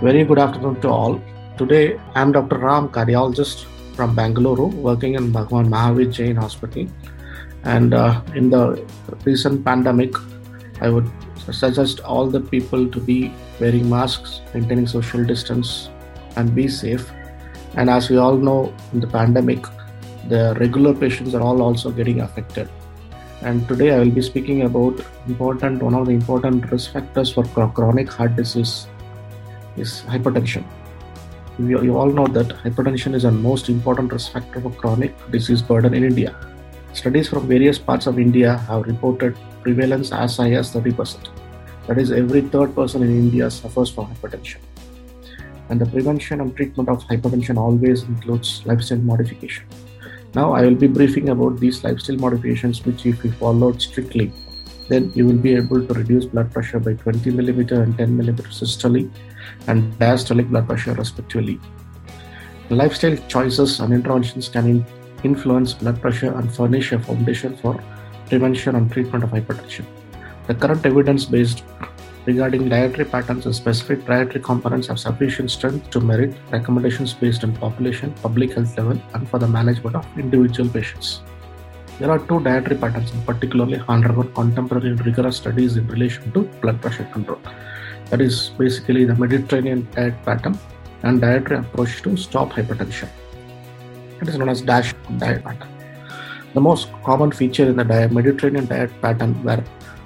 Very good afternoon to all. Today, I'm Dr. Ram, cardiologist from Bangalore, working in Bhagwan Mahavir Jain Hospital. And uh, in the recent pandemic, I would suggest all the people to be wearing masks, maintaining social distance, and be safe. And as we all know, in the pandemic, the regular patients are all also getting affected. And today I will be speaking about important one of the important risk factors for chronic heart disease is hypertension. You, you all know that hypertension is the most important risk factor for chronic disease burden in India. Studies from various parts of India have reported prevalence as high as 30%. That is, every third person in India suffers from hypertension. And the prevention and treatment of hypertension always includes lifestyle modification. Now, I will be briefing about these lifestyle modifications, which, if you followed strictly, then you will be able to reduce blood pressure by 20 millimeter and 10 millimeter systolic and diastolic blood pressure, respectively. Lifestyle choices and interventions can influence blood pressure and furnish a foundation for prevention and treatment of hypertension. The current evidence based regarding dietary patterns and specific dietary components have sufficient strength to merit recommendations based on population, public health level, and for the management of individual patients. There are two dietary patterns, particularly undergone contemporary and rigorous studies in relation to blood pressure control. That is basically the Mediterranean diet pattern and dietary approach to stop hypertension. It is known as DASH diet pattern. The most common feature in the diet, Mediterranean diet pattern were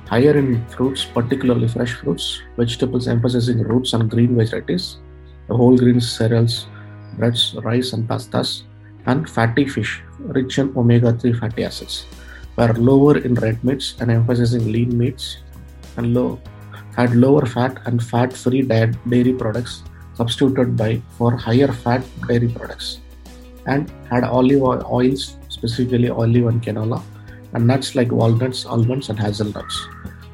higher in fruits, particularly fresh fruits, vegetables emphasizing roots and green varieties, whole grains, cereals, breads, rice, and pastas, and fatty fish, rich in omega 3 fatty acids, were lower in red meats and emphasizing lean meats, and low, had lower fat and fat free dairy products substituted by for higher fat dairy products, and had olive oils, specifically olive and canola, and nuts like walnuts, almonds, and hazelnuts,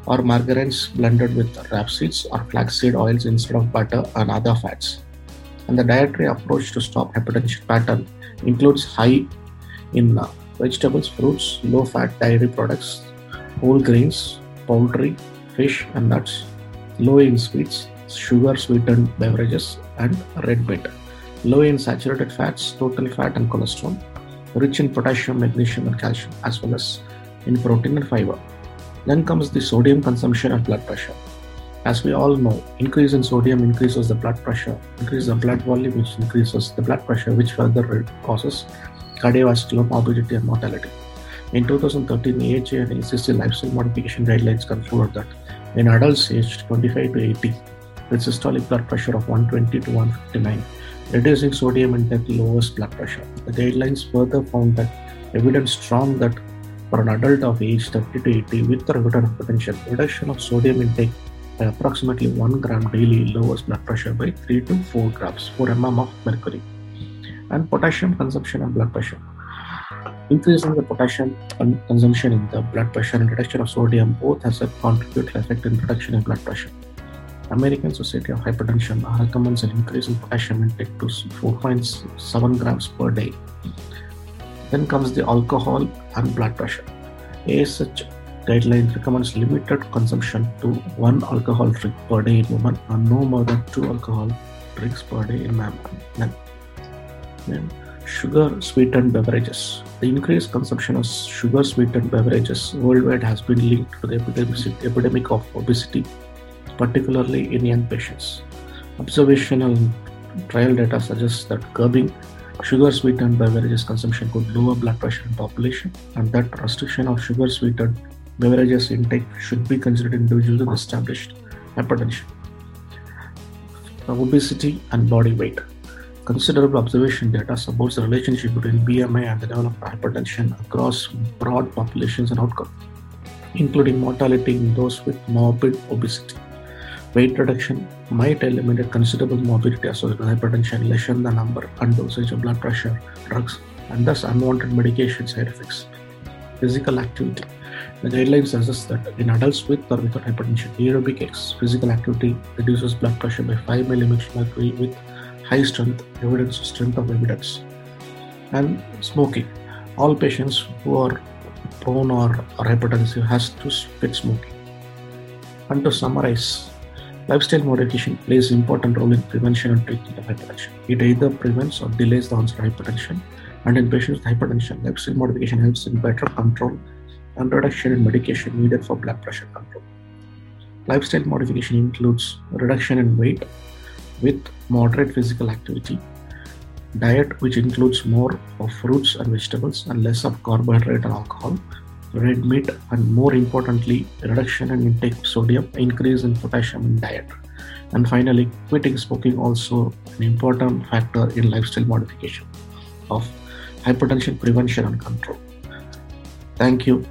or margarines blended with rapeseeds or flaxseed oils instead of butter and other fats. And the dietary approach to stop hypertension pattern includes high in uh, vegetables, fruits, low fat dairy products, whole grains, poultry, fish, and nuts, low in sweets, sugar sweetened beverages, and red meat, low in saturated fats, total fat, and cholesterol, rich in potassium, magnesium, and calcium, as well as in protein and fiber. Then comes the sodium consumption and blood pressure. As we all know, increase in sodium increases the blood pressure, increases the blood volume, which increases the blood pressure, which further causes cardiovascular morbidity and mortality. In 2013, AHA and ACC lifestyle modification guidelines concluded that in adults aged 25 to 80, with systolic blood pressure of 120 to 159, reducing sodium intake lowers blood pressure. The guidelines further found that evidence strong that for an adult of age 30 to 80 with regular hypertension, reduction of sodium intake approximately 1 gram daily lowers blood pressure by 3 to 4 grams 4 mm of mercury. And potassium consumption and blood pressure. Increasing the potassium consumption in the blood pressure and reduction of sodium both has a contributory effect in reduction in blood pressure. American Society of Hypertension recommends an increase in potassium intake to 4.7 grams per day. Then comes the alcohol and blood pressure. ASH guideline recommends limited consumption to one alcohol drink per day in women and no more than two alcohol drinks per day in men. Then sugar sweetened beverages. The increased consumption of sugar sweetened beverages worldwide has been linked to the epidemic of obesity, particularly in young patients. Observational trial data suggests that curbing sugar sweetened beverages consumption could lower blood pressure in population and that restriction of sugar sweetened beverages intake should be considered individuals with established hypertension. Obesity and body weight. Considerable observation data supports the relationship between BMI and the development of hypertension across broad populations and outcomes, including mortality in those with morbid obesity. Weight reduction might eliminate considerable morbidity associated with hypertension, lessen the number and dosage of blood pressure drugs, and thus unwanted medication side effects. Physical activity. The guidelines suggest that in adults with or without hypertension, aerobic physical activity reduces blood pressure by 5 mm mercury with high strength evidence, strength of evidence. And smoking. All patients who are prone or, or hypertensive has to quit smoking. And to summarize, Lifestyle modification plays an important role in prevention and treatment of hypertension. It either prevents or delays the onset of hypertension, and in patients with hypertension, lifestyle modification helps in better control and reduction in medication needed for blood pressure control. Lifestyle modification includes reduction in weight with moderate physical activity, diet which includes more of fruits and vegetables and less of carbohydrate and alcohol, red meat, and more importantly, reduction in intake of sodium, increase in potassium in diet. And finally, quitting smoking also an important factor in lifestyle modification of hypertension prevention and control. Thank you.